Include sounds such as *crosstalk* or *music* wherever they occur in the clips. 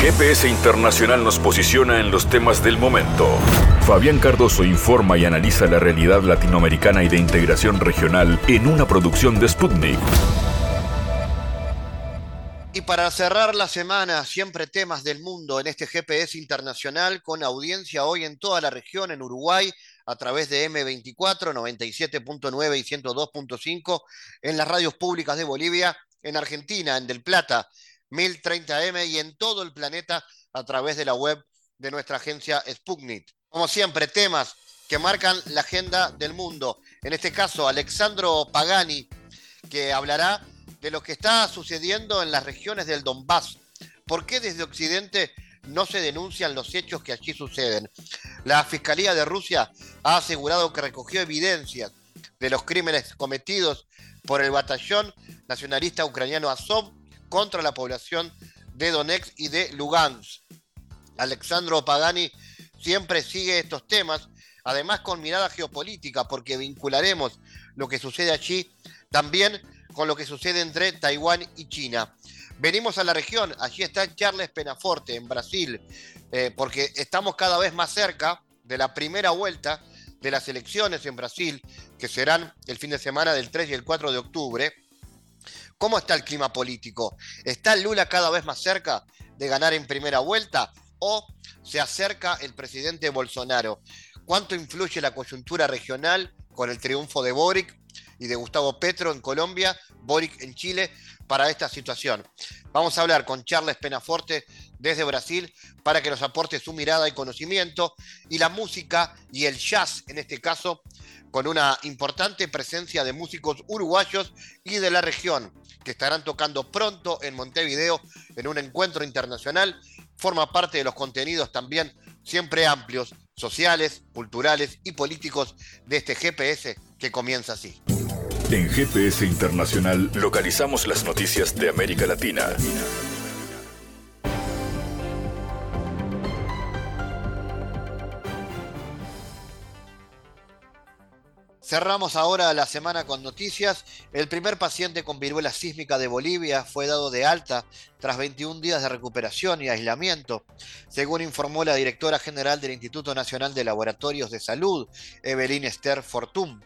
GPS Internacional nos posiciona en los temas del momento. Fabián Cardoso informa y analiza la realidad latinoamericana y de integración regional en una producción de Sputnik. Y para cerrar la semana, siempre temas del mundo en este GPS internacional con audiencia hoy en toda la región, en Uruguay, a través de M24, 97.9 y 102.5, en las radios públicas de Bolivia, en Argentina, en Del Plata, 1030M y en todo el planeta a través de la web de nuestra agencia Sputnik. Como siempre, temas que marcan la agenda del mundo. En este caso, Alexandro Pagani, que hablará de lo que está sucediendo en las regiones del Donbass. ¿Por qué desde Occidente no se denuncian los hechos que allí suceden? La Fiscalía de Rusia ha asegurado que recogió evidencias de los crímenes cometidos por el batallón nacionalista ucraniano Azov contra la población de Donetsk y de Lugansk. Alexandro Pagani siempre sigue estos temas, además con mirada geopolítica, porque vincularemos lo que sucede allí también con lo que sucede entre Taiwán y China. Venimos a la región, allí está Charles Penaforte, en Brasil, eh, porque estamos cada vez más cerca de la primera vuelta de las elecciones en Brasil, que serán el fin de semana del 3 y el 4 de octubre. ¿Cómo está el clima político? ¿Está Lula cada vez más cerca de ganar en primera vuelta o se acerca el presidente Bolsonaro? ¿Cuánto influye la coyuntura regional con el triunfo de Boric y de Gustavo Petro en Colombia, Boric en Chile, para esta situación? Vamos a hablar con Charles Penaforte desde Brasil para que nos aporte su mirada y conocimiento y la música y el jazz en este caso con una importante presencia de músicos uruguayos y de la región, que estarán tocando pronto en Montevideo en un encuentro internacional. Forma parte de los contenidos también siempre amplios, sociales, culturales y políticos de este GPS que comienza así. En GPS Internacional localizamos las noticias de América Latina. Cerramos ahora la semana con noticias. El primer paciente con viruela sísmica de Bolivia fue dado de alta tras 21 días de recuperación y aislamiento, según informó la directora general del Instituto Nacional de Laboratorios de Salud, Evelyn Esther Fortún.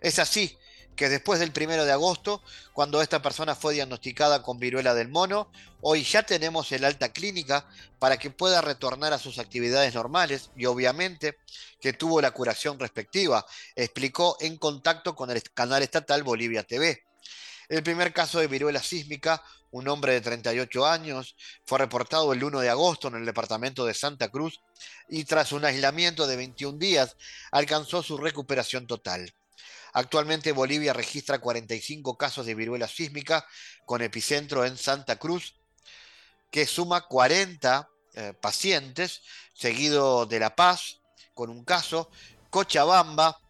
Es así que después del primero de agosto, cuando esta persona fue diagnosticada con viruela del mono, hoy ya tenemos el alta clínica para que pueda retornar a sus actividades normales y obviamente que tuvo la curación respectiva, explicó en contacto con el canal estatal Bolivia TV. El primer caso de viruela sísmica, un hombre de 38 años, fue reportado el 1 de agosto en el departamento de Santa Cruz y tras un aislamiento de 21 días alcanzó su recuperación total. Actualmente Bolivia registra 45 casos de viruela sísmica con epicentro en Santa Cruz, que suma 40 eh, pacientes, seguido de La Paz con un caso, Cochabamba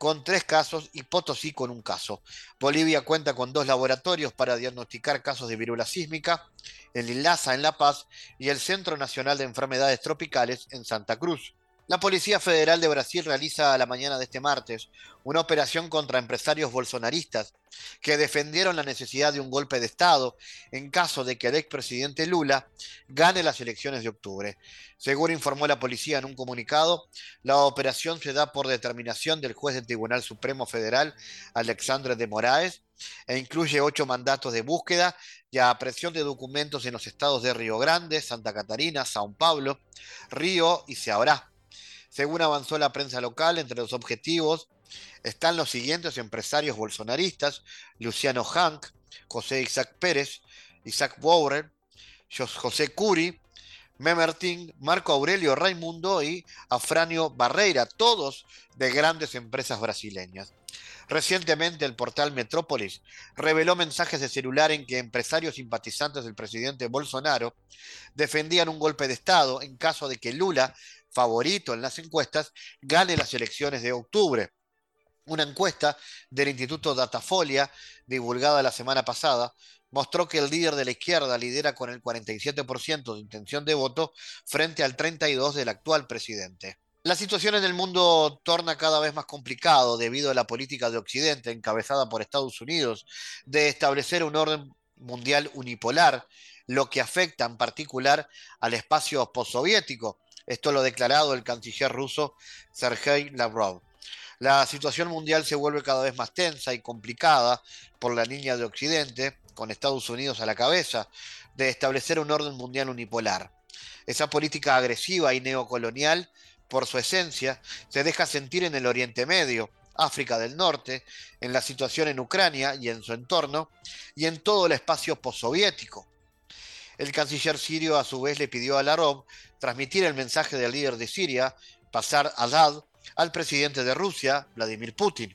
con tres casos y Potosí con un caso. Bolivia cuenta con dos laboratorios para diagnosticar casos de viruela sísmica, el INLASA en La Paz y el Centro Nacional de Enfermedades Tropicales en Santa Cruz. La Policía Federal de Brasil realiza a la mañana de este martes una operación contra empresarios bolsonaristas que defendieron la necesidad de un golpe de Estado en caso de que el expresidente Lula gane las elecciones de octubre. Según informó la policía en un comunicado, la operación se da por determinación del juez del Tribunal Supremo Federal, Alexandre de Moraes, e incluye ocho mandatos de búsqueda y aprehensión de documentos en los estados de Río Grande, Santa Catarina, Sao Paulo, Río y Ceará. Según avanzó la prensa local, entre los objetivos están los siguientes empresarios bolsonaristas, Luciano Hank, José Isaac Pérez, Isaac Bauer, José Curi, Memertin, Marco Aurelio Raimundo y Afranio Barreira, todos de grandes empresas brasileñas. Recientemente el portal Metrópolis reveló mensajes de celular en que empresarios simpatizantes del presidente Bolsonaro defendían un golpe de Estado en caso de que Lula favorito en las encuestas, gane las elecciones de octubre. Una encuesta del Instituto Datafolia, divulgada la semana pasada, mostró que el líder de la izquierda lidera con el 47% de intención de voto frente al 32% del actual presidente. La situación en el mundo torna cada vez más complicado debido a la política de Occidente, encabezada por Estados Unidos, de establecer un orden mundial unipolar lo que afecta en particular al espacio postsoviético. Esto lo ha declarado el canciller ruso Sergei Lavrov. La situación mundial se vuelve cada vez más tensa y complicada por la línea de Occidente, con Estados Unidos a la cabeza, de establecer un orden mundial unipolar. Esa política agresiva y neocolonial, por su esencia, se deja sentir en el Oriente Medio, África del Norte, en la situación en Ucrania y en su entorno, y en todo el espacio postsoviético. El canciller sirio a su vez le pidió a Lavrov transmitir el mensaje del líder de Siria, Pasar Assad, al presidente de Rusia, Vladimir Putin.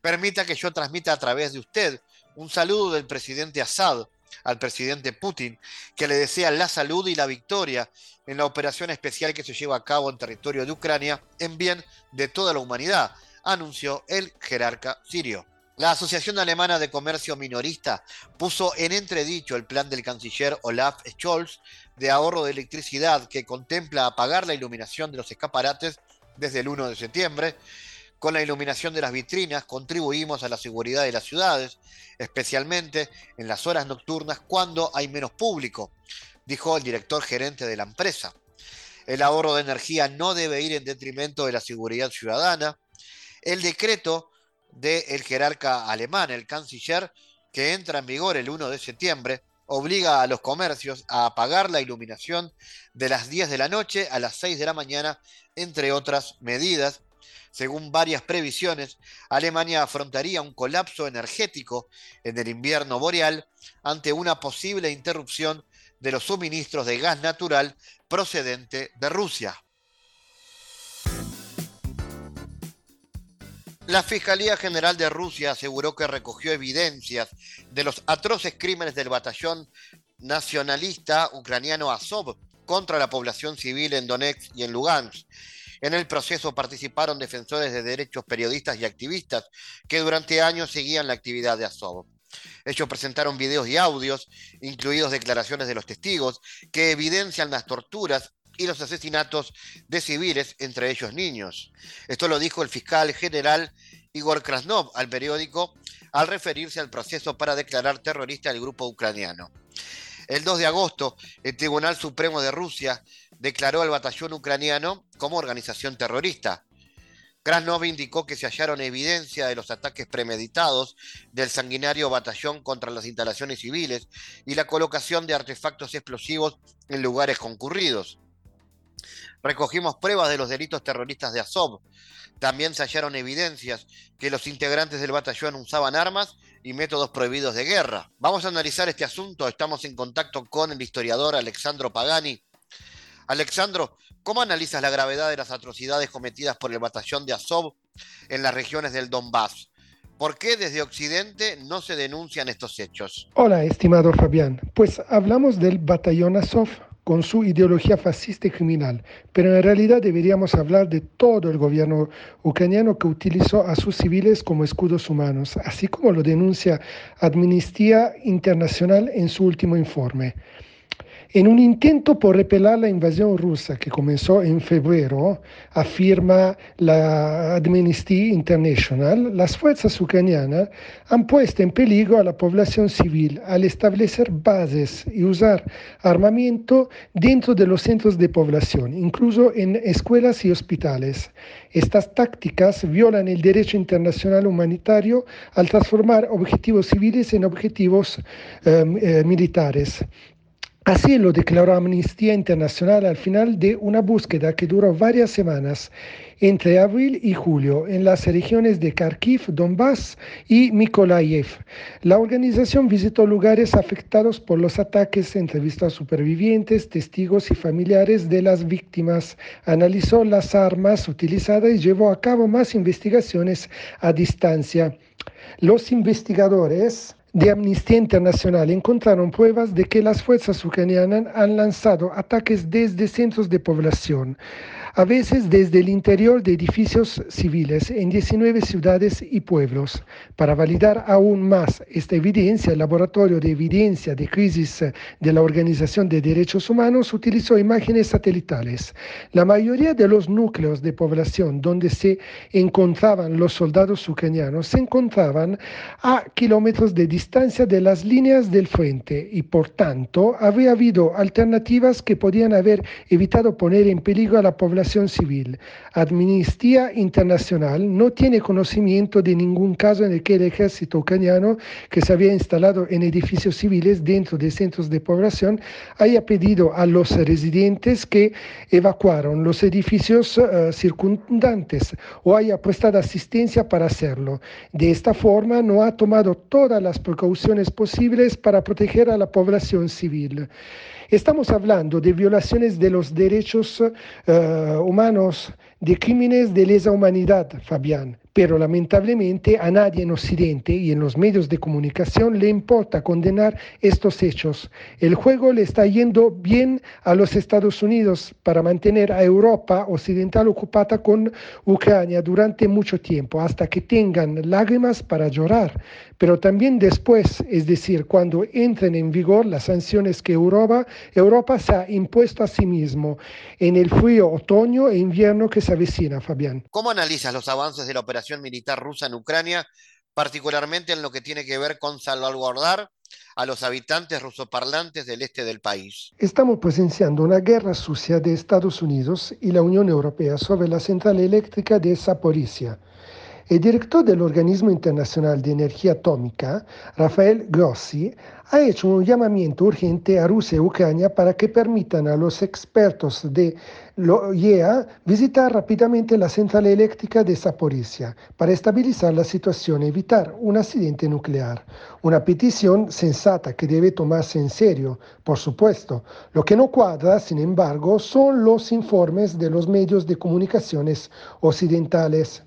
Permita que yo transmita a través de usted un saludo del presidente Assad al presidente Putin, que le desea la salud y la victoria en la operación especial que se lleva a cabo en territorio de Ucrania en bien de toda la humanidad, anunció el jerarca sirio. La Asociación Alemana de Comercio Minorista puso en entredicho el plan del canciller Olaf Scholz de ahorro de electricidad que contempla apagar la iluminación de los escaparates desde el 1 de septiembre. Con la iluminación de las vitrinas contribuimos a la seguridad de las ciudades, especialmente en las horas nocturnas cuando hay menos público, dijo el director gerente de la empresa. El ahorro de energía no debe ir en detrimento de la seguridad ciudadana. El decreto del jerarca alemán, el canciller, que entra en vigor el 1 de septiembre, obliga a los comercios a apagar la iluminación de las 10 de la noche a las 6 de la mañana, entre otras medidas. Según varias previsiones, Alemania afrontaría un colapso energético en el invierno boreal ante una posible interrupción de los suministros de gas natural procedente de Rusia. La Fiscalía General de Rusia aseguró que recogió evidencias de los atroces crímenes del batallón nacionalista ucraniano Azov contra la población civil en Donetsk y en Lugansk. En el proceso participaron defensores de derechos, periodistas y activistas que durante años seguían la actividad de Azov. Ellos presentaron videos y audios, incluidos declaraciones de los testigos, que evidencian las torturas y los asesinatos de civiles, entre ellos niños. Esto lo dijo el fiscal general Igor Krasnov al periódico al referirse al proceso para declarar terrorista al grupo ucraniano. El 2 de agosto, el Tribunal Supremo de Rusia declaró al batallón ucraniano como organización terrorista. Krasnov indicó que se hallaron evidencia de los ataques premeditados del sanguinario batallón contra las instalaciones civiles y la colocación de artefactos explosivos en lugares concurridos. Recogimos pruebas de los delitos terroristas de Azov. También se hallaron evidencias que los integrantes del batallón usaban armas y métodos prohibidos de guerra. Vamos a analizar este asunto. Estamos en contacto con el historiador Alexandro Pagani. Alexandro, ¿cómo analizas la gravedad de las atrocidades cometidas por el batallón de Azov en las regiones del Donbass? ¿Por qué desde Occidente no se denuncian estos hechos? Hola, estimado Fabián. Pues hablamos del batallón Azov con su ideología fascista y criminal, pero en realidad deberíamos hablar de todo el gobierno ucraniano que utilizó a sus civiles como escudos humanos, así como lo denuncia Amnistía Internacional en su último informe. En un intento por repelar la invasión rusa que comenzó en febrero, afirma la Amnesty International, las fuerzas ucranianas han puesto en peligro a la población civil al establecer bases y usar armamento dentro de los centros de población, incluso en escuelas y hospitales. Estas tácticas violan el derecho internacional humanitario al transformar objetivos civiles en objetivos eh, eh, militares. Así lo declaró Amnistía Internacional al final de una búsqueda que duró varias semanas entre abril y julio en las regiones de Kharkiv, Donbass y Mykolaiv. La organización visitó lugares afectados por los ataques, entrevistó a supervivientes, testigos y familiares de las víctimas, analizó las armas utilizadas y llevó a cabo más investigaciones a distancia. Los investigadores de Amnistía Internacional. Encontraron pruebas de que las fuerzas ucranianas han lanzado ataques desde centros de población a veces desde el interior de edificios civiles en 19 ciudades y pueblos. Para validar aún más esta evidencia, el Laboratorio de Evidencia de Crisis de la Organización de Derechos Humanos utilizó imágenes satelitales. La mayoría de los núcleos de población donde se encontraban los soldados ucranianos se encontraban a kilómetros de distancia de las líneas del frente y por tanto habría habido alternativas que podían haber evitado poner en peligro a la población civil. Amnistía Internacional no tiene conocimiento de ningún caso en el que el ejército ucraniano, que se había instalado en edificios civiles dentro de centros de población, haya pedido a los residentes que evacuaron los edificios uh, circundantes o haya prestado asistencia para hacerlo. De esta forma no ha tomado todas las precauciones posibles para proteger a la población civil. Estamos hablando de violaciones de los derechos uh, humanos, de crímenes de lesa humanidad, Fabián pero lamentablemente a nadie en Occidente y en los medios de comunicación le importa condenar estos hechos. El juego le está yendo bien a los Estados Unidos para mantener a Europa occidental ocupada con Ucrania durante mucho tiempo, hasta que tengan lágrimas para llorar, pero también después, es decir, cuando entren en vigor las sanciones que Europa, Europa se ha impuesto a sí mismo en el frío otoño e invierno que se avecina, Fabián. ¿Cómo analizas los avances de la operación? Militar rusa en Ucrania, particularmente en lo que tiene que ver con salvaguardar a los habitantes rusoparlantes del este del país. Estamos presenciando una guerra sucia de Estados Unidos y la Unión Europea sobre la central eléctrica de Zaporizhia. El director del Organismo Internacional de Energía Atómica, Rafael Grossi, ha hecho un llamamiento urgente a Rusia y Ucrania para que permitan a los expertos de l'OIEA visitar rápidamente la central eléctrica de Zaporizhia para estabilizar la situación y evitar un accidente nuclear. Una petición sensata que debe tomarse en serio, por supuesto. Lo que no cuadra, sin embargo, son los informes de los medios de comunicaciones occidentales.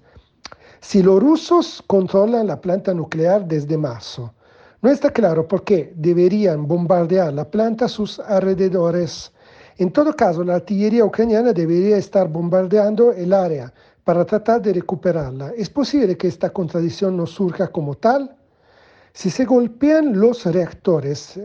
Si los rusos controlan la planta nuclear desde marzo, no está claro por qué deberían bombardear la planta a sus alrededores. En todo caso, la artillería ucraniana debería estar bombardeando el área para tratar de recuperarla. ¿Es posible que esta contradicción no surja como tal? Si se golpean los reactores,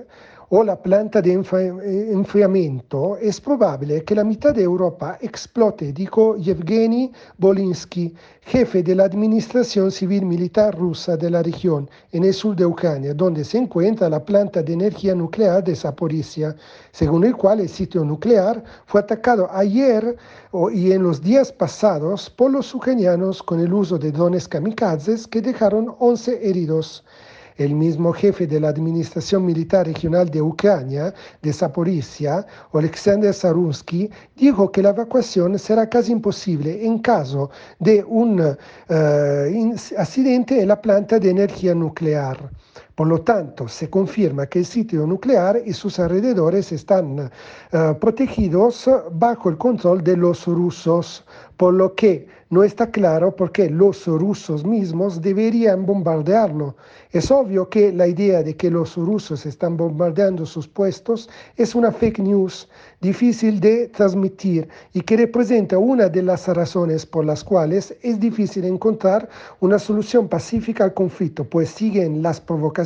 o la planta de enfriamiento, es probable que la mitad de Europa explote, dijo Yevgeny Bolinsky, jefe de la Administración Civil Militar rusa de la región en el sur de Ucrania, donde se encuentra la planta de energía nuclear de Zaporizhia, según el cual el sitio nuclear fue atacado ayer y en los días pasados por los ucranianos con el uso de drones kamikazes que dejaron 11 heridos. El mismo jefe de la Administración Militar Regional de Ucrania, de Zaporizhia, Alexander Sarunsky, dijo que la evacuación será casi imposible en caso de un uh, accidente en la planta de energía nuclear. Por lo tanto, se confirma que el sitio nuclear y sus alrededores están uh, protegidos bajo el control de los rusos, por lo que no está claro por qué los rusos mismos deberían bombardearlo. Es obvio que la idea de que los rusos están bombardeando sus puestos es una fake news difícil de transmitir y que representa una de las razones por las cuales es difícil encontrar una solución pacífica al conflicto, pues siguen las provocaciones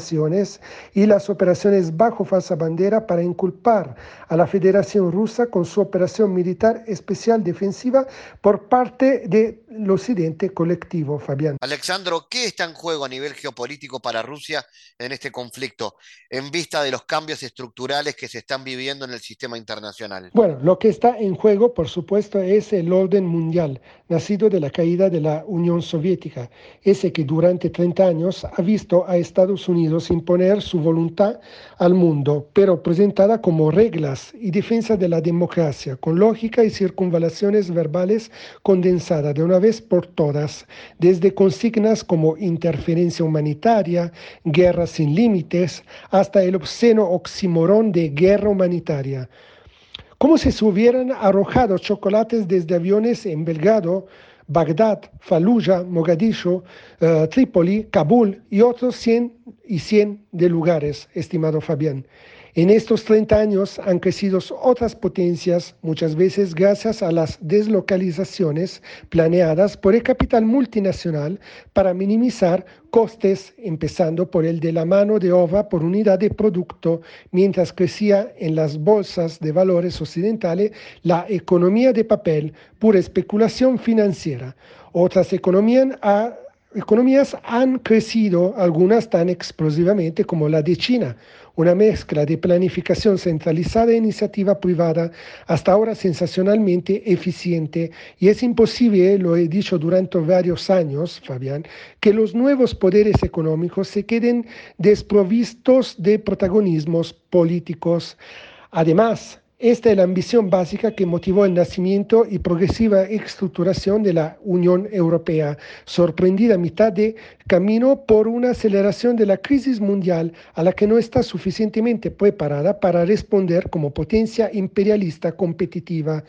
y las operaciones bajo falsa bandera para inculpar a la Federación Rusa con su operación militar especial defensiva por parte de el occidente colectivo, Fabián. Alexandro, ¿qué está en juego a nivel geopolítico para Rusia en este conflicto, en vista de los cambios estructurales que se están viviendo en el sistema internacional? Bueno, lo que está en juego, por supuesto, es el orden mundial, nacido de la caída de la Unión Soviética, ese que durante 30 años ha visto a Estados Unidos imponer su voluntad al mundo, pero presentada como reglas y defensa de la democracia, con lógica y circunvalaciones verbales condensadas una vez por todas, desde consignas como interferencia humanitaria, guerra sin límites, hasta el obsceno oxímoron de guerra humanitaria. Como si se hubieran arrojado chocolates desde aviones en Belgrado, Bagdad, Fallujah, Mogadishu, uh, Trípoli, Kabul y otros 100 y 100 de lugares, estimado Fabián. En estos 30 años han crecido otras potencias, muchas veces gracias a las deslocalizaciones planeadas por el capital multinacional para minimizar costes, empezando por el de la mano de obra por unidad de producto, mientras crecía en las bolsas de valores occidentales la economía de papel, pura especulación financiera. Otras economías han economías han crecido, algunas tan explosivamente como la de China, una mezcla de planificación centralizada e iniciativa privada, hasta ahora sensacionalmente eficiente. Y es imposible, lo he dicho durante varios años, Fabián, que los nuevos poderes económicos se queden desprovistos de protagonismos políticos. Además, esta es la ambición básica que motivó el nacimiento y progresiva estructuración de la Unión Europea, sorprendida a mitad de camino por una aceleración de la crisis mundial a la que no está suficientemente preparada para responder como potencia imperialista competitiva.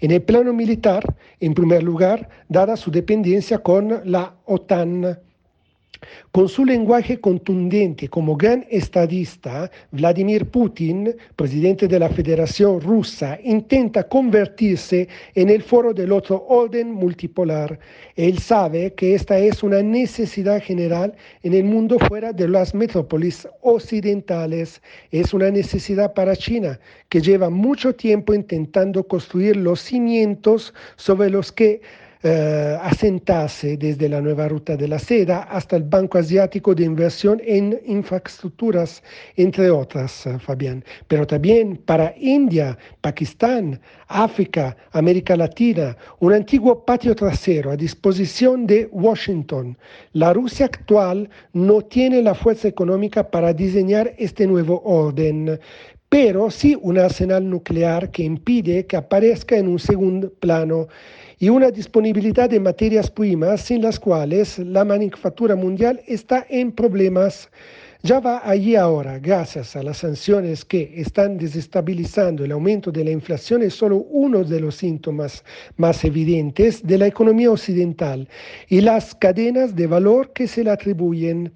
En el plano militar, en primer lugar, dada su dependencia con la OTAN. Con su lenguaje contundente como gran estadista, Vladimir Putin, presidente de la Federación Rusa, intenta convertirse en el foro del otro orden multipolar. Él sabe que esta es una necesidad general en el mundo fuera de las metrópolis occidentales. Es una necesidad para China, que lleva mucho tiempo intentando construir los cimientos sobre los que eh, asentarse desde la nueva ruta de la seda hasta el Banco Asiático de Inversión en Infraestructuras, entre otras, eh, Fabián. Pero también para India, Pakistán, África, América Latina, un antiguo patio trasero a disposición de Washington. La Rusia actual no tiene la fuerza económica para diseñar este nuevo orden pero sí un arsenal nuclear que impide que aparezca en un segundo plano y una disponibilidad de materias primas sin las cuales la manufactura mundial está en problemas. Ya va allí ahora, gracias a las sanciones que están desestabilizando el aumento de la inflación, es solo uno de los síntomas más evidentes de la economía occidental y las cadenas de valor que se le atribuyen.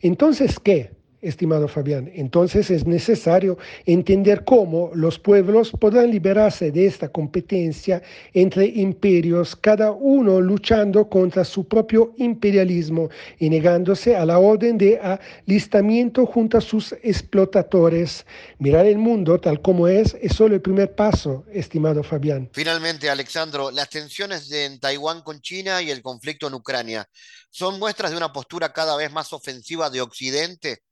Entonces, ¿qué? Estimado Fabián. Entonces es necesario entender cómo los pueblos podrán liberarse de esta competencia entre imperios, cada uno luchando contra su propio imperialismo y negándose a la orden de alistamiento junto a sus explotadores. Mirar el mundo tal como es es solo el primer paso, estimado Fabián. Finalmente, Alexandro, las tensiones en Taiwán con China y el conflicto en Ucrania son muestras de una postura cada vez más ofensiva de Occidente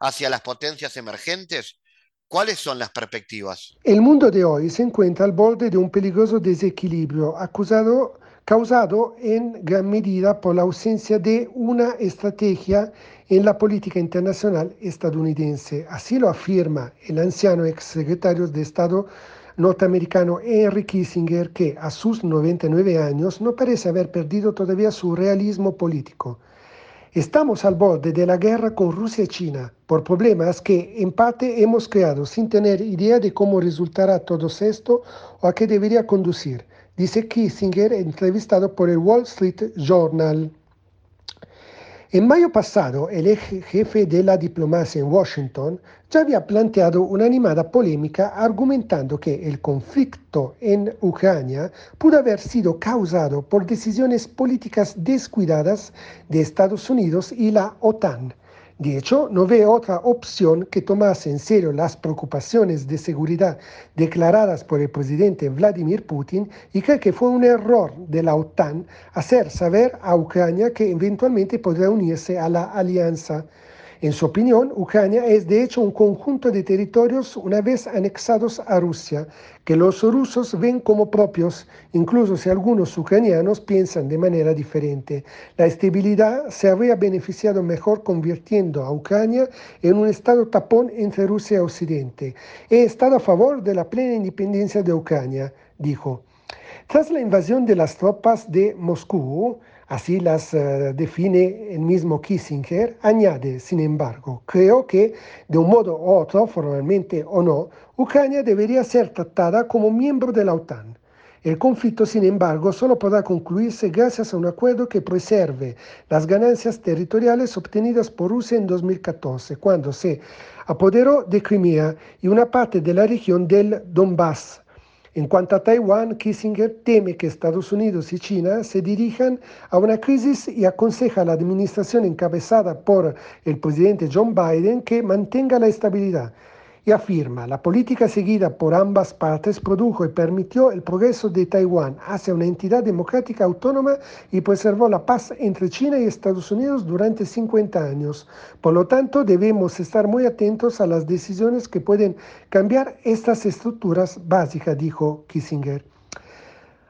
hacia las potencias emergentes? ¿Cuáles son las perspectivas? El mundo de hoy se encuentra al borde de un peligroso desequilibrio acusado, causado en gran medida por la ausencia de una estrategia en la política internacional estadounidense. Así lo afirma el anciano exsecretario de Estado norteamericano Henry Kissinger, que a sus 99 años no parece haber perdido todavía su realismo político. Estamos al borde de la guerra con Rusia y China por problemas que en parte hemos creado sin tener idea de cómo resultará todo esto o a qué debería conducir, dice Kissinger entrevistado por el Wall Street Journal. En mayo pasado, el jefe de la diplomacia en Washington ya había planteado una animada polémica argumentando que el conflicto en Ucrania pudo haber sido causado por decisiones políticas descuidadas de Estados Unidos y la OTAN de hecho, no ve otra opción que tomarse en serio las preocupaciones de seguridad declaradas por el presidente Vladimir Putin y que fue un error de la OTAN hacer saber a Ucrania que eventualmente podrá unirse a la alianza. En su opinión, Ucrania es de hecho un conjunto de territorios una vez anexados a Rusia, que los rusos ven como propios, incluso si algunos ucranianos piensan de manera diferente. La estabilidad se habría beneficiado mejor convirtiendo a Ucrania en un estado tapón entre Rusia y Occidente. He estado a favor de la plena independencia de Ucrania, dijo. Tras la invasión de las tropas de Moscú, Así las eh, define el mismo Kissinger, añade, sin embargo, creo que de un modo u otro, formalmente o no, Ucrania debería ser tratada como miembro de la OTAN. El conflicto, sin embargo, solo podrá concluirse gracias a un acuerdo que preserve las ganancias territoriales obtenidas por Rusia en 2014, cuando se apoderó de Crimea y una parte de la región del Donbass en cuanto a Taiwán, Kissinger teme que Estados Unidos y China se dirijan a una crisis y aconseja a la administración encabezada por el presidente John Biden que mantenga la estabilidad y afirma, la política seguida por ambas partes produjo y permitió el progreso de Taiwán hacia una entidad democrática autónoma y preservó la paz entre China y Estados Unidos durante 50 años. Por lo tanto, debemos estar muy atentos a las decisiones que pueden cambiar estas estructuras básicas, dijo Kissinger.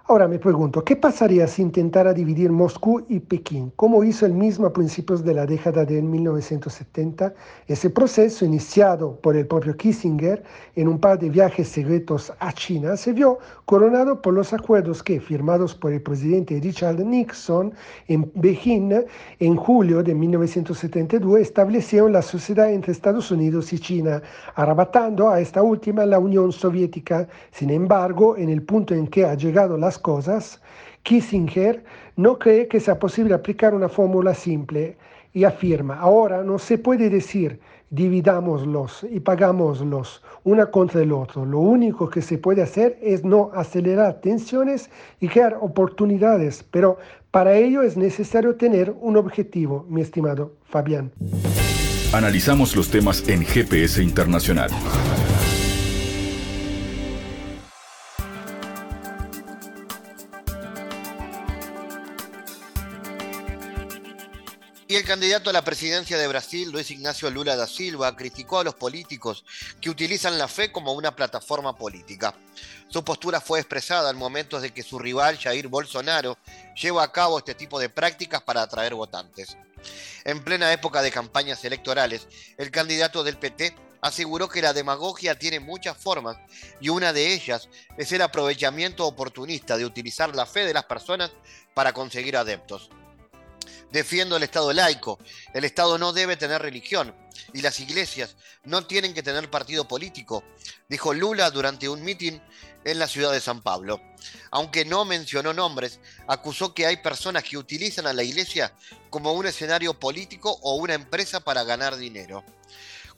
Ahora me pregunto, ¿qué pasaría si intentara dividir Moscú y Pekín, como hizo el mismo a principios de la década de 1970? Ese proceso, iniciado por el propio Kissinger en un par de viajes secretos a China, se vio coronado por los acuerdos que, firmados por el presidente Richard Nixon en Beijing en julio de 1972, establecieron la sociedad entre Estados Unidos y China, arrebatando a esta última la Unión Soviética. Sin embargo, en el punto en que ha llegado la cosas, Kissinger no cree que sea posible aplicar una fórmula simple y afirma, ahora no se puede decir dividámoslos y pagámoslos una contra el otro. Lo único que se puede hacer es no acelerar tensiones y crear oportunidades, pero para ello es necesario tener un objetivo, mi estimado Fabián. Analizamos los temas en GPS Internacional. Candidato a la presidencia de Brasil, Luis Ignacio Lula da Silva, criticó a los políticos que utilizan la fe como una plataforma política. Su postura fue expresada en momentos de que su rival, Jair Bolsonaro, lleva a cabo este tipo de prácticas para atraer votantes. En plena época de campañas electorales, el candidato del PT aseguró que la demagogia tiene muchas formas y una de ellas es el aprovechamiento oportunista de utilizar la fe de las personas para conseguir adeptos. Defiendo el Estado laico. El Estado no debe tener religión y las iglesias no tienen que tener partido político, dijo Lula durante un mitin en la ciudad de San Pablo. Aunque no mencionó nombres, acusó que hay personas que utilizan a la iglesia como un escenario político o una empresa para ganar dinero.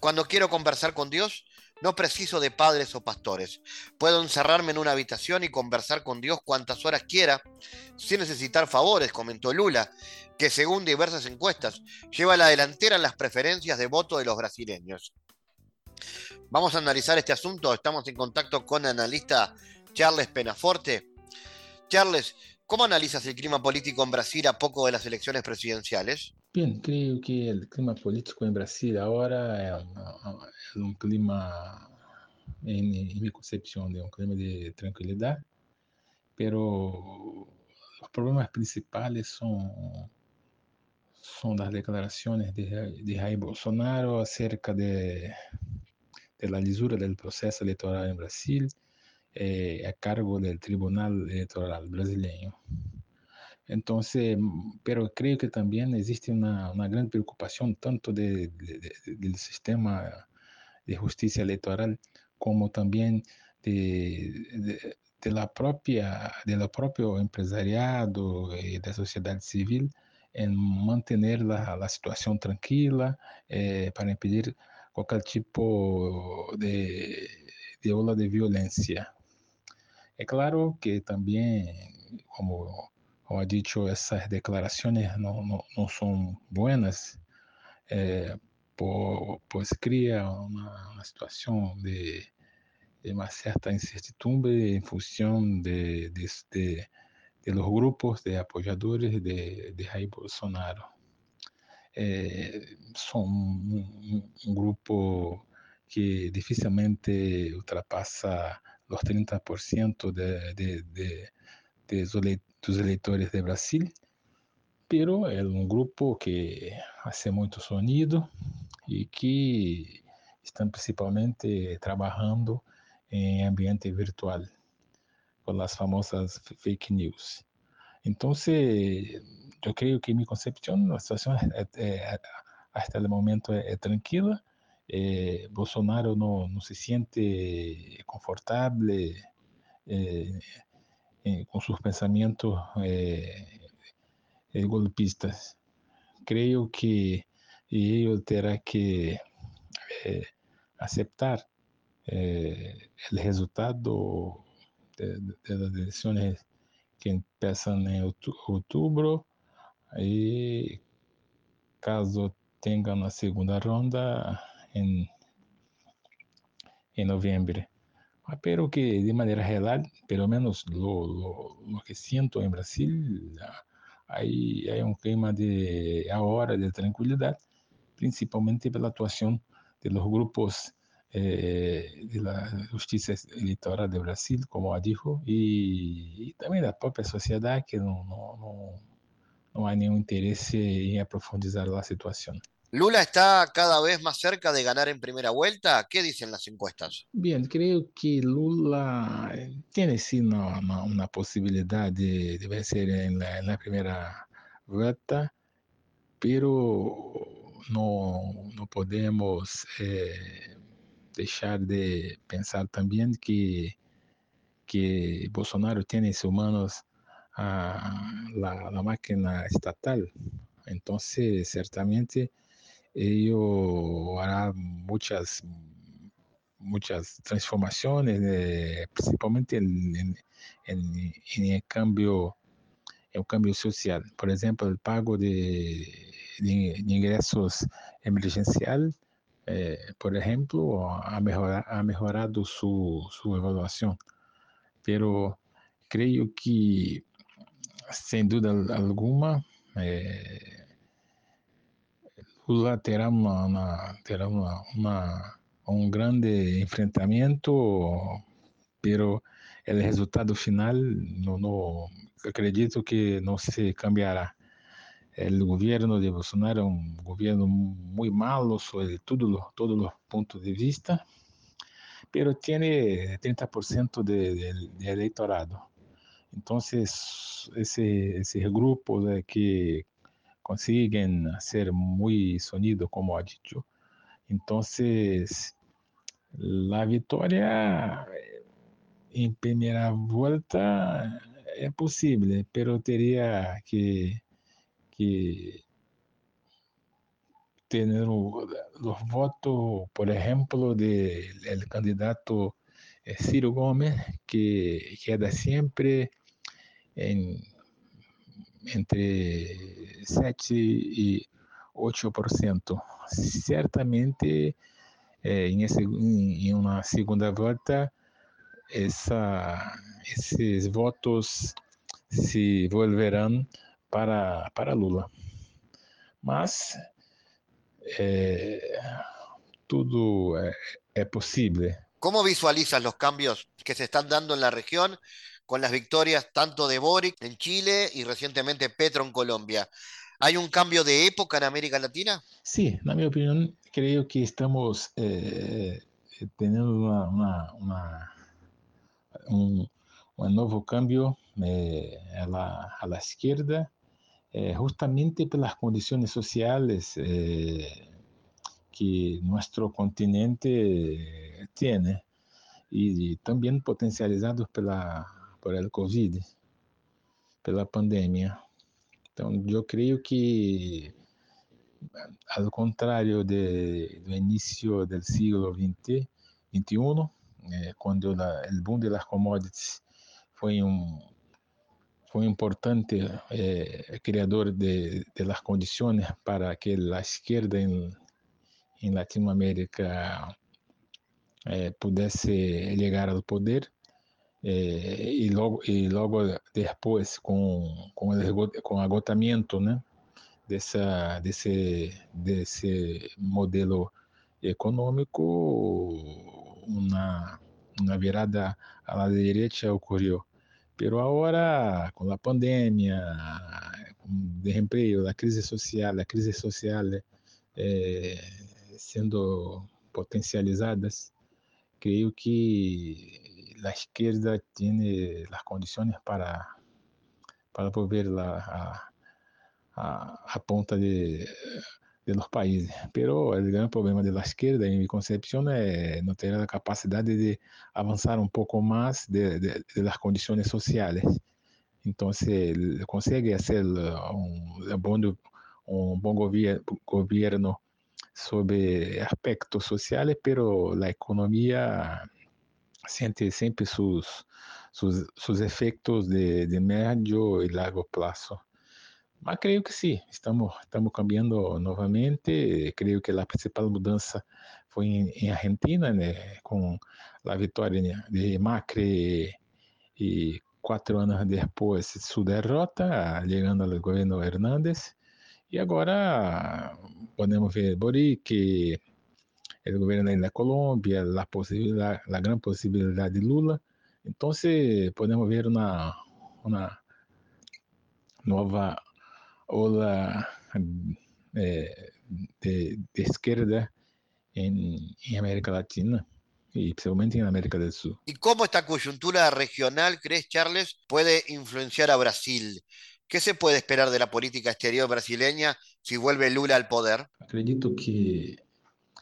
Cuando quiero conversar con Dios, no preciso de padres o pastores. Puedo encerrarme en una habitación y conversar con Dios cuantas horas quiera, sin necesitar favores, comentó Lula, que según diversas encuestas lleva a la delantera en las preferencias de voto de los brasileños. Vamos a analizar este asunto. Estamos en contacto con el analista Charles Penaforte. Charles, ¿cómo analizas el clima político en Brasil a poco de las elecciones presidenciales? Bien, creo que el clima político en Brasil ahora es, un clima, en, mi concepción, de un clima de tranquilidad, pero los problemas principales son, son las declaraciones de, Jair Bolsonaro acerca de, de, la lisura del proceso electoral en Brasil eh, a cargo del Tribunal Electoral brasileño. Entonces, pero creo que también existe una, una gran preocupación tanto de, de, del sistema de justicia electoral como también de, la propia, de lo propio empresariado y de la sociedad civil en mantener la, la situación tranquila eh, para impedir cualquier tipo de, de ola de violencia. Es claro que también, como como ha dicho, esas declaraciones no, no, no son buenas, eh, pues crea una, una situación de, de, una cierta incertidumbre en función de, de, de los grupos de apoyadores de, de Jair Bolsonaro. Eh, son un, un, grupo que difícilmente ultrapasa los 30% de, de, de, de dos eleitores de Brasil, pero é um grupo que hace muito sonido e que estão principalmente trabalhando em ambiente virtual, com as famosas fake news. Então, eu creio que, minha concepção, a situação é, é, até o momento é, é tranquila. Eh, Bolsonaro não, não se sente confortável eh, eh, con sus pensamientos eh, eh, golpistas. Creo que ellos tendrán que eh, aceptar eh, el resultado de, de, las elecciones que empiezan en octubre y caso tengan una segunda ronda en, en noviembre. Ah, pero que de manera real, pelo menos lo, lo, lo que siento en Brasil, hay, hay un clima de ahora de tranquilidad, principalmente pela atuação de los grupos eh, de la justicia electoral de Brasil, como dijo, y, y también la propia sociedad que no, no, no, no hay ningún interés en profundizar la situación. ¿Lula está cada vez más cerca de ganar en primera vuelta? ¿Qué dicen las encuestas? Bien, creo que Lula tiene sí una, una, posibilidad de, de vencer en la, primera vuelta, pero no, no podemos eh, dejar de pensar también que, que Bolsonaro tiene en sus manos a la, la máquina estatal. Entonces, certamente ello hará muchas, muchas transformaciones, eh, principalmente en, en, en, el cambio, el cambio social. Por ejemplo, el pago de, de, ingresos emergencial, eh, por ejemplo, ha, mejora, ha mejorado su, su evaluación. Pero creo que, sin duda alguna, eh, Lula terá, uma, uma, terá uma, um grande enfrentamento, pero o resultado final no, no, acredito que não se cambiará. O governo de Bolsonaro é um governo muito malo sobre todos os pontos de vista, pero tiene 30% de, de, de. Então, esse, esse grupo de que consiguen hacer muy sonido, como ha dicho. Entonces, la victoria en primera vuelta es posible, pero tendría que, que tener los votos, por ejemplo, del candidato Ciro Gómez, que queda siempre en entre 7 e 8%. Certamente, é, em, em, uma segunda volta, essa, esses votos se volverão para, para Lula. Mas é, tudo é, é possível. Como visualizas os cambios que se estão dando na região con las victorias tanto de Boric en Chile y recientemente Petro en Colombia. ¿Hay un cambio de época en América Latina? Sí, en mi opinión, creo que estamos eh, teniendo una, una, una, un, nuevo cambio eh, a, la, izquierda, eh, justamente por las condiciones sociales eh, que nuestro continente tiene y, y también potencializados por la por el Covid, pela pandemia. Então, eu creio que, ao contrário de, do início do século XX, 21, eh, quando o boom das commodities foi um foi importante eh, criador de, de las condições para que a esquerda em, em Latinoamérica eh, pudesse chegar ao poder é, e logo e logo depois com com o com agotamento né dessa desse desse modelo econômico uma uma virada à la direita ocorreu. Pero agora com a pandemia com o desemprego a crise social a crise social eh, sendo potencializadas creio que la izquierda tiene las condiciones para, para volver la, a, a, a ponta de, de los países. Pero el gran problema de la izquierda, en mi concepción, es no tener la capacidad de avanzar un poco más de, de, de las condiciones sociales. Entonces, consigue hacer un, un buen, un buen gobierno sobre aspectos sociales, pero la economía siente sempre seus, seus, seus efeitos de, de e largo prazo. Mas creio que sim, estamos, estamos cambiando novamente. Creio que a principal mudança foi em, Argentina, né, com a vitória de Macri e quatro anos depois sua derrota, chegando ao governo Hernández. E agora podemos ver Boric, o governo da Colômbia, a, possibilidade, a grande possibilidade de Lula. Então, podemos ver uma, uma nova ola eh, de, de, esquerda em, em América Latina y principalmente en América del Sur. ¿Y cómo esta coyuntura regional, crees, Charles, puede influenciar a Brasil? ¿Qué se puede esperar de la política exterior brasileña si vuelve Lula al poder? Acredito que,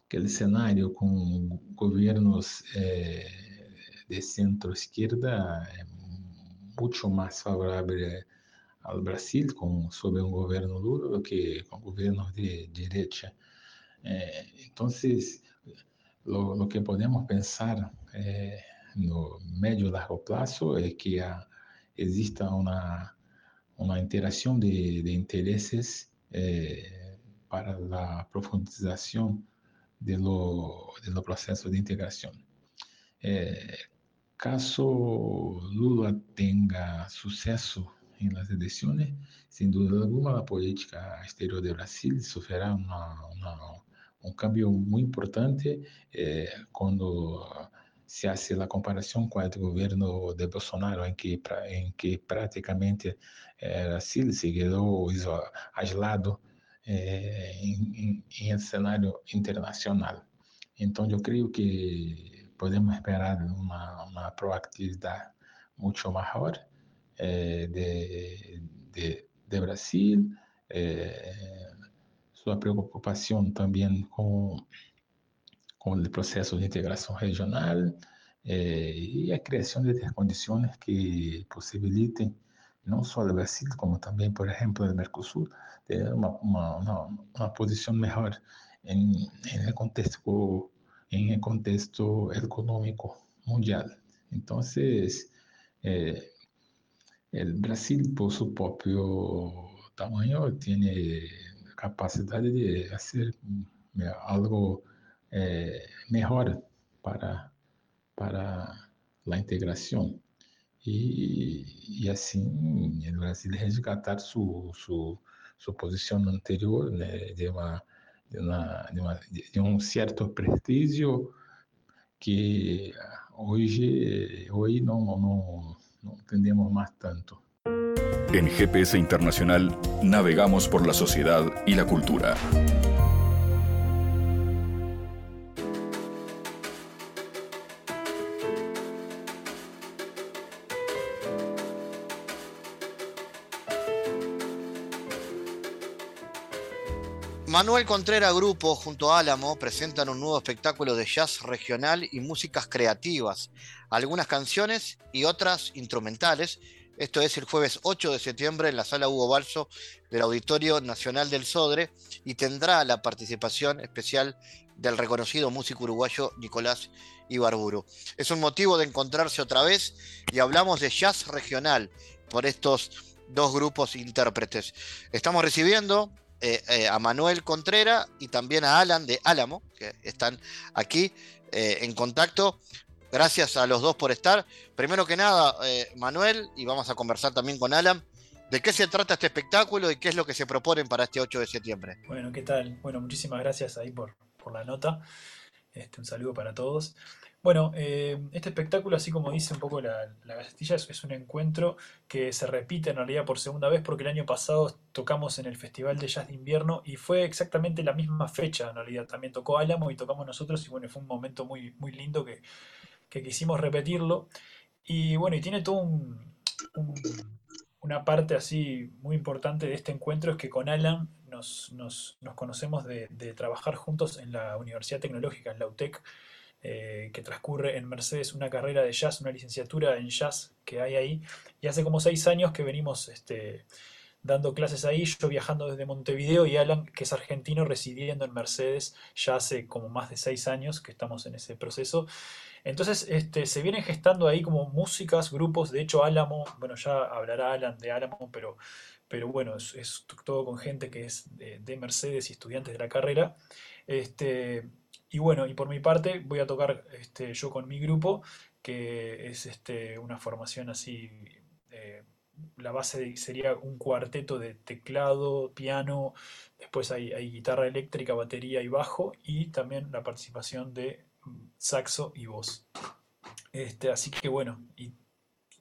que el escenario con gobiernos eh, de centro izquierda es mucho más favorable al Brasil con, sobre un gobierno Lula que con gobiernos de derecha. Eh, entonces, lo, lo que podemos pensar eh, no médio e largo prazo é que a, exista uma, uma interação de, de interesses eh, para a profundização do, do processo de integração. Eh, caso Lula tenha sucesso em las eleições, sem dúvida alguma, a política exterior do Brasil sofrerá uma, uma um cambio muito importante eh, quando se hace a comparação com o governo de Bolsonaro, em que, em que praticamente eh, Brasil se quedou aislado eh, em, em, cenário internacional. Então, eu creio que podemos esperar uma, uma proatividade muito maior eh, de, de, de Brasil, eh, sua preocupação também com, com o processo de integração regional eh, e a criação de condições que possibilitem não só o Brasil, como também, por exemplo, o Mercosul, ter uma, uma, uma, uma posição melhor em, em contexto em contexto econômico mundial. Então, eh, o Brasil, por seu próprio tamanho, tem capacidade de fazer algo é, melhor para, para a integração. E, e assim, o Brasil resgatar sua, sua, sua posição anterior, né, de, uma, de, uma, de, uma, de um certo prestígio que hoje, hoje não, não, não entendemos mais tanto. En GPS Internacional navegamos por la sociedad y la cultura. Manuel Contreras Grupo junto a Álamo presentan un nuevo espectáculo de jazz regional y músicas creativas, algunas canciones y otras instrumentales esto es el jueves 8 de septiembre en la sala Hugo Balso del Auditorio Nacional del Sodre y tendrá la participación especial del reconocido músico uruguayo Nicolás Ibarburu. Es un motivo de encontrarse otra vez y hablamos de jazz regional por estos dos grupos intérpretes. Estamos recibiendo eh, eh, a Manuel Contreras y también a Alan de Álamo, que están aquí eh, en contacto Gracias a los dos por estar. Primero que nada, Manuel, y vamos a conversar también con Alan, ¿de qué se trata este espectáculo y qué es lo que se proponen para este 8 de septiembre? Bueno, ¿qué tal? Bueno, muchísimas gracias ahí por, por la nota. Este, un saludo para todos. Bueno, eh, este espectáculo, así como dice un poco la, la es, un encuentro que se repite en realidad por segunda vez porque el año pasado tocamos en el Festival de Jazz de Invierno y fue exactamente la misma fecha en realidad. También tocó Álamo y tocamos nosotros y bueno, fue un momento muy, muy lindo que, que quisimos repetirlo. Y bueno, y tiene todo una parte así muy importante de este encuentro es que con Alan nos, conocemos de, trabajar juntos en la Universidad Tecnológica, en la UTEC, eh, que transcurre en Mercedes una carrera de jazz, una licenciatura en jazz que hay ahí. Y hace como seis años que venimos este, dando clases ahí, yo viajando desde Montevideo y Alan, que es argentino, residiendo en Mercedes ya hace como más de seis años que estamos en ese proceso. Entonces este, se vienen gestando ahí como músicas, grupos, de hecho Álamo, bueno, ya hablará Alan de Álamo, pero, pero bueno, es, todo con gente que es de, Mercedes y estudiantes de la carrera. Este, y bueno, y por mi parte voy a tocar este, yo con mi grupo, que es este, una formación así, eh, la base sería un cuarteto de teclado, piano, después hay, guitarra eléctrica, batería y bajo, y también la participación de mm, saxo y voz. Este, así que bueno, y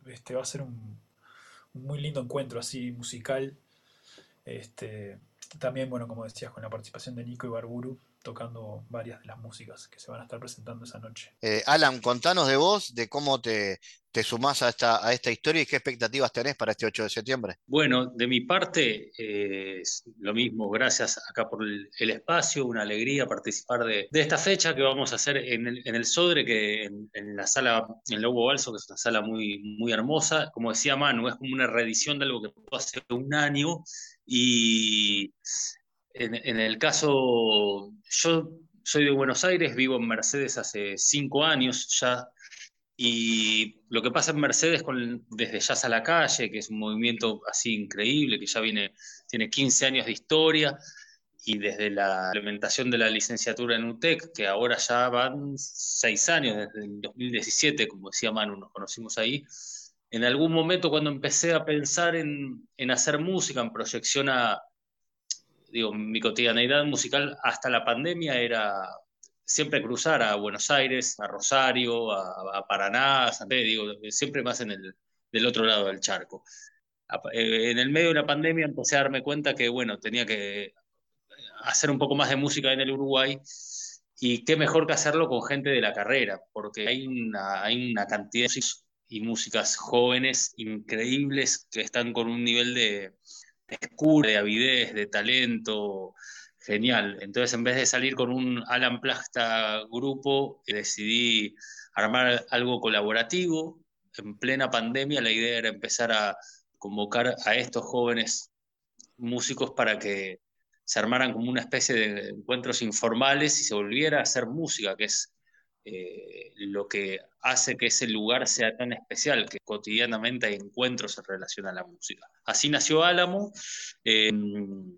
este va a ser un, muy lindo encuentro así musical. Este, también, bueno, como decías, con la participación de Nico y Barburu, tocando varias de las músicas que se van a estar presentando esa noche. Eh, Alan, contanos de vos, de cómo te, te sumás a esta, a esta historia y qué expectativas tenés para este 8 de septiembre. Bueno, de mi parte, eh, lo mismo, gracias acá por el, espacio, una alegría participar de, esta fecha que vamos a hacer en el, en el Sodre, que en, la sala, en Lobo Balso, que es una sala muy, muy hermosa. Como decía Manu, es como una reedición de algo que pasó hace un año y en, el caso, yo soy de Buenos Aires, vivo en Mercedes hace cinco años ya, y lo que pasa en Mercedes con, desde Jazz a la Calle, que es un movimiento así increíble, que ya viene, tiene 15 años de historia, y desde la implementación de la licenciatura en UTEC, que ahora ya van seis años, desde el 2017, como decía Manu, nos conocimos ahí, en algún momento cuando empecé a pensar en, en hacer música, en proyección a, digo, mi cotidianeidad musical hasta la pandemia era siempre cruzar a Buenos Aires, a Rosario, a, Paraná, a San siempre más en el del otro lado del charco. Eh, en el medio de la pandemia empecé a darme cuenta que, bueno, tenía que hacer un poco más de música en el Uruguay y qué mejor que hacerlo con gente de la carrera, porque hay una, hay una cantidad de y músicas jóvenes increíbles que están con un nivel de, de de avidez, de talento, genial. Entonces, en vez de salir con un Alan Plasta grupo, decidí armar algo colaborativo. En plena pandemia, la idea era empezar a convocar a estos jóvenes músicos para que se armaran como una especie de encuentros informales y se volviera a hacer música, que es eh, lo que hace que ese lugar sea tan especial, que cotidianamente hay encuentros en relación a la música. Así nació Álamo, em,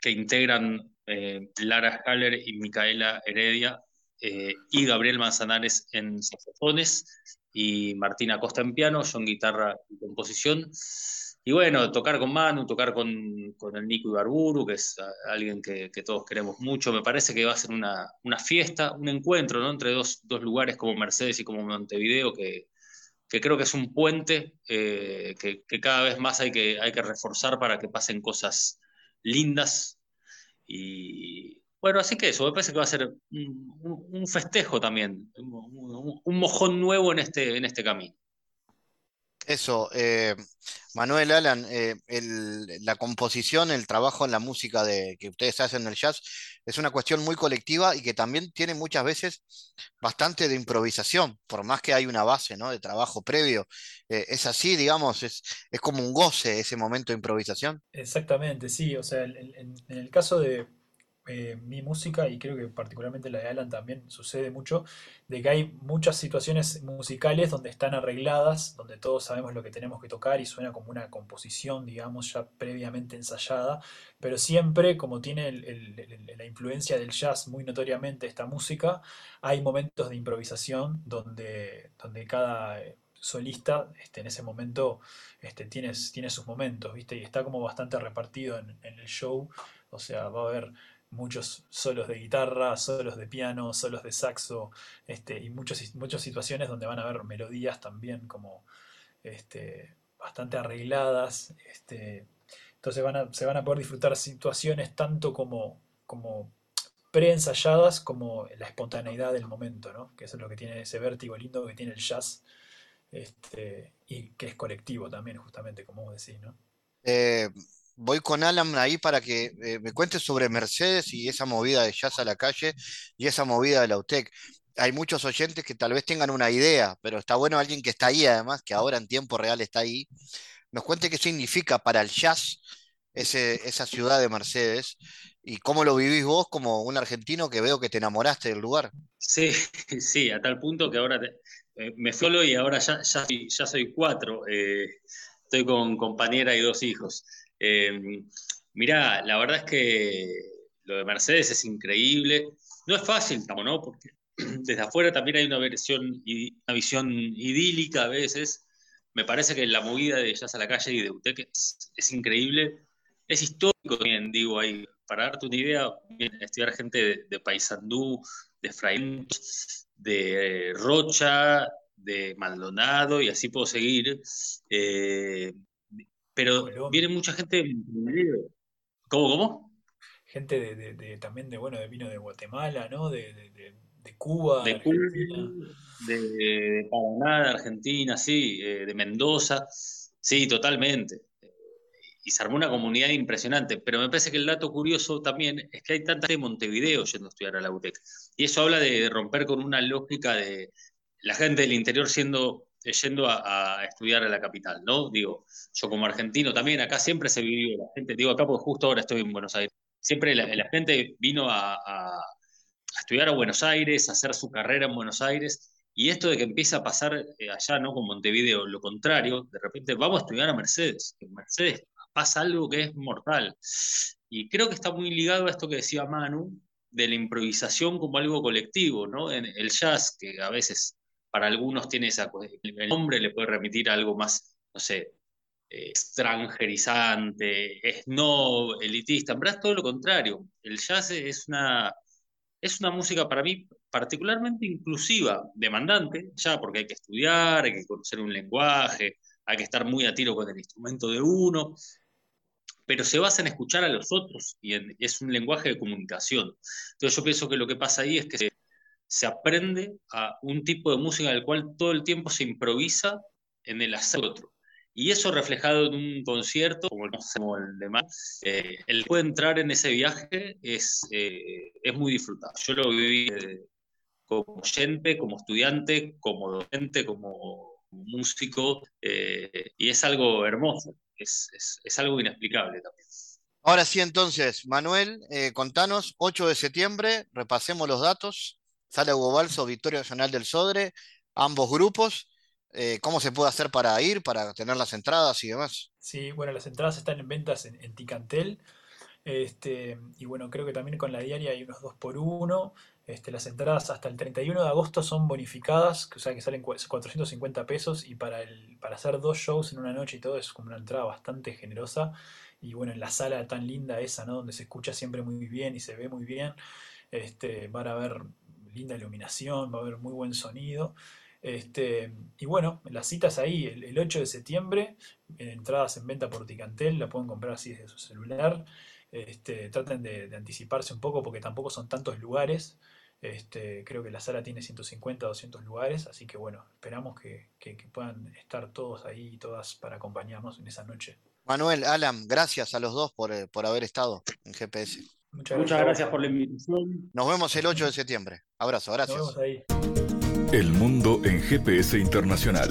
que integran eh, Lara Haller y Micaela Heredia eh, y Gabriel Manzanares en saxofones y Martina Costa en piano, yo en guitarra y composición. Y bueno, tocar con Manu, tocar con, el Nico Ibarburu, que es alguien que, todos queremos mucho, me parece que va a ser una, fiesta, un encuentro ¿no? entre dos, lugares como Mercedes y como Montevideo, que, creo que es un puente eh, que, cada vez más hay que, hay que reforzar para que pasen cosas lindas. Y bueno, así que eso, me parece que va a ser un, festejo también, un, un, mojón nuevo en este, en este camino. Eso, eh, Manuel Alan, eh, la composición, el trabajo en la música de, que ustedes hacen en el jazz es una cuestión muy colectiva y que también tiene muchas veces bastante de improvisación, por más que hay una base ¿no? de trabajo previo. Eh, es así, digamos, es, es como un goce ese momento de improvisación. Exactamente, sí, o sea, en el caso de, eh, mi música, y creo que particularmente la de Alan también sucede mucho, de que hay muchas situaciones musicales donde están arregladas, donde todos sabemos lo que tenemos que tocar y suena como una composición, digamos, ya previamente ensayada, pero siempre, como tiene la influencia del jazz muy notoriamente esta música, hay momentos de improvisación donde, donde cada eh, solista este, en ese momento este, tiene, tiene sus momentos, ¿viste? Y está como bastante repartido en, en el show, o sea, va a haber muchos solos de guitarra, solos de piano, solos de saxo, este, y muchos, muchas situaciones donde van a haber melodías también como este, bastante arregladas. Este, entonces van a, se van a poder disfrutar situaciones tanto como, como preensayadas como la espontaneidad del momento, ¿no? que eso es lo que tiene ese vértigo lindo que tiene el jazz este, y que es colectivo también, justamente, como vos decís. Eh, voy con Alan ahí para que eh, me cuentes sobre Mercedes y esa movida de jazz a la calle y esa movida de la UTEC. Hay muchos oyentes que tal vez tengan una idea, pero está bueno alguien que está ahí además, que ahora en tiempo real está ahí, nos cuente qué significa para el jazz esa ciudad de Mercedes y cómo lo vivís vos como un argentino que veo que te enamoraste del lugar. Sí, *laughs* sí, a tal punto que ahora eh, me solo y ahora ya, ya, soy, cuatro. Eh, estoy con compañera y dos hijos. Eh, mirá, la verdad es que lo de Mercedes es increíble. no es fácil, ¿no? Porque *clears throat* desde afuera también hay una versión, una visión idílica a veces. Me parece que la movida de Jazz a la calle y de UTEC es, increíble. Es histórico también, digo, ahí. Para darte una idea, estudiar gente de, de Paysandú, de Fraín, de Rocha, de Maldonado, y así puedo seguir. Eh, pero viene mucha gente ¿Cómo, cómo? Gente de, también de, bueno, de vino de Guatemala, ¿no? De, Cuba, de, Argentina. de, Paraná, de Argentina, sí, eh, de Mendoza, sí, totalmente. Y se armó una comunidad impresionante, pero me parece que el dato curioso también es que hay tanta de Montevideo yendo a estudiar a la UTEC. Y eso habla de romper con una lógica de la gente del interior siendo yendo a, estudiar a la capital, ¿no? Digo, yo como argentino también, acá siempre se vivió la gente, digo acá porque justo ahora estoy en Buenos Aires, siempre la, gente vino a, estudiar a Buenos Aires, a hacer su carrera en Buenos Aires, y esto de que empieza a pasar eh, allá, ¿no? Con Montevideo, lo contrario, de repente vamos a estudiar a Mercedes, en Mercedes pasa algo que es mortal. Y creo que está muy ligado a esto que decía Manu, de la improvisación como algo colectivo, ¿no? En el jazz, que a veces para algunos tiene esa el nombre le puede remitir a algo más, no sé, extranjerizante, es no elitista, en verdad es todo lo contrario. El jazz es una, es una música para mí particularmente inclusiva, demandante, ya porque hay que estudiar, hay que conocer un lenguaje, hay que estar muy a tiro con el instrumento de uno, pero se basa en escuchar a los otros y es un lenguaje de comunicación. Entonces yo pienso que lo que pasa ahí es que se aprende a un tipo de música en el cual todo el tiempo se improvisa en el hacer otro. Y eso reflejado en un concierto, como el, de más, eh, el puede entrar en ese viaje es, eh, es muy disfrutado. Yo lo viví eh, como oyente, como estudiante, como docente, como músico, y es algo hermoso, es, es, algo inexplicable también. Ahora sí, entonces, Manuel, contanos, 8 de septiembre, repasemos los datos. Sale Hugo Balso, Victoria Nacional del Sodre, ambos grupos. Eh, ¿Cómo se puede hacer para ir, para tener las entradas y demás? Sí, bueno, las entradas están en ventas en, Ticantel. Este, y bueno, creo que también con la diaria hay unos 2 por 1 este, las entradas hasta el 31 de agosto son bonificadas, o sea que salen 450 pesos y para, el, para hacer dos shows en una noche y todo es como una entrada bastante generosa. Y bueno, en la sala tan linda esa, ¿no? Donde se escucha siempre muy bien y se ve muy bien, este, van a ver linda iluminación, va a haber muy buen sonido. Este, y bueno, las citas ahí, el, 8 de septiembre, entradas en venta por Ticantel, la pueden comprar así desde su celular. Este, traten de, anticiparse un poco porque tampoco son tantos lugares. Este, creo que la sala tiene 150, 200 lugares, así que bueno, esperamos que, puedan estar todos ahí y todas para acompañarnos en esa noche. Manuel, Alan, gracias a los dos por, eh, por haber estado en GPS. Muchas, gracias. por la invitación. Nos vemos el 8 de septiembre. Abrazo, gracias. Nos vemos ahí. El mundo en GPS Internacional.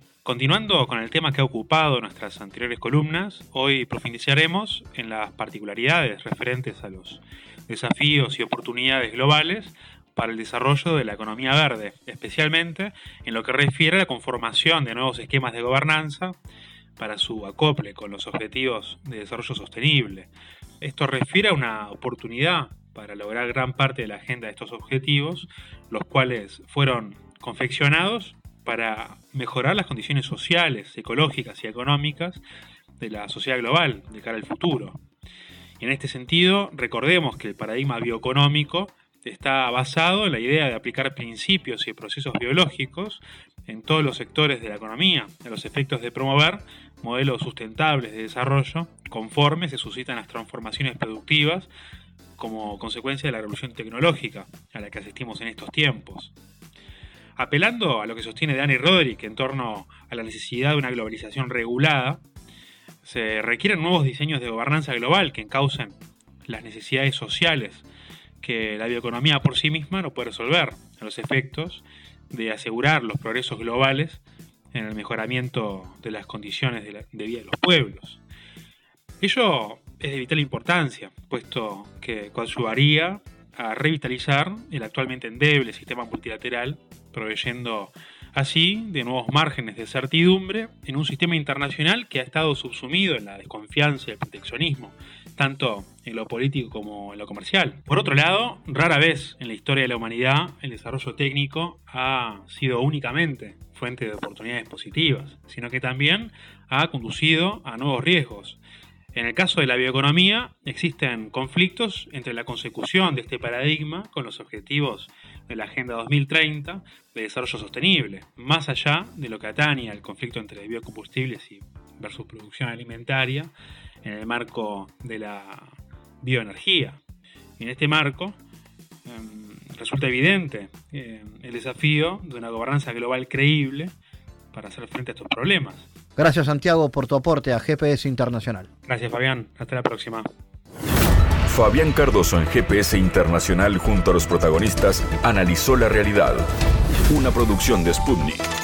Continuando con el tema que ha ocupado nuestras anteriores columnas, hoy profundizaremos en las particularidades referentes a los desafíos y oportunidades globales para el desarrollo de la economía verde, especialmente en lo que refiere a la conformación de nuevos esquemas de gobernanza para su acople con los objetivos de desarrollo sostenible. Esto refiere a una oportunidad para lograr gran parte de la agenda de estos objetivos, los cuales fueron confeccionados para mejorar las condiciones sociales, ecológicas y económicas de la sociedad global de cara al futuro. Y en este sentido, recordemos que el paradigma bioeconómico está basado en la idea de aplicar principios y procesos biológicos en todos los sectores de la economía, a los efectos de promover modelos sustentables de desarrollo conforme se suscitan las transformaciones productivas como consecuencia de la revolución tecnológica a la que asistimos en estos tiempos. Apelando a lo que sostiene Danny Roderick en torno a la necesidad de una globalización regulada, se requieren nuevos diseños de gobernanza global que encaucen las necesidades sociales que la bioeconomía por sí misma no puede resolver a los efectos de asegurar los progresos globales en el mejoramiento de las condiciones de, vida de los pueblos. Ello es de vital importancia, puesto que coadyuvaría a revitalizar el actualmente endeble sistema multilateral, proveyendo así de nuevos márgenes de certidumbre en un sistema internacional que ha estado subsumido en la desconfianza y el proteccionismo, tanto en lo político como en lo comercial. Por otro lado, rara vez en la historia de la humanidad el desarrollo técnico ha sido únicamente fuente de oportunidades positivas, sino que también ha conducido a nuevos riesgos. En el caso de la bioeconomía, existen conflictos entre la consecución de este paradigma con los objetivos de la Agenda 2030 de desarrollo sostenible, más allá de lo que atañe al conflicto entre biocombustibles y versus producción alimentaria en el marco de la bioenergía. En este marco em, resulta evidente eh, el desafío de una gobernanza global creíble para hacer frente a estos problemas. Gracias Santiago por tu aporte a GPS Internacional. Gracias Fabián, hasta la próxima. Fabián Cardoso en GPS Internacional junto a los protagonistas analizó la realidad. Una producción de Sputnik.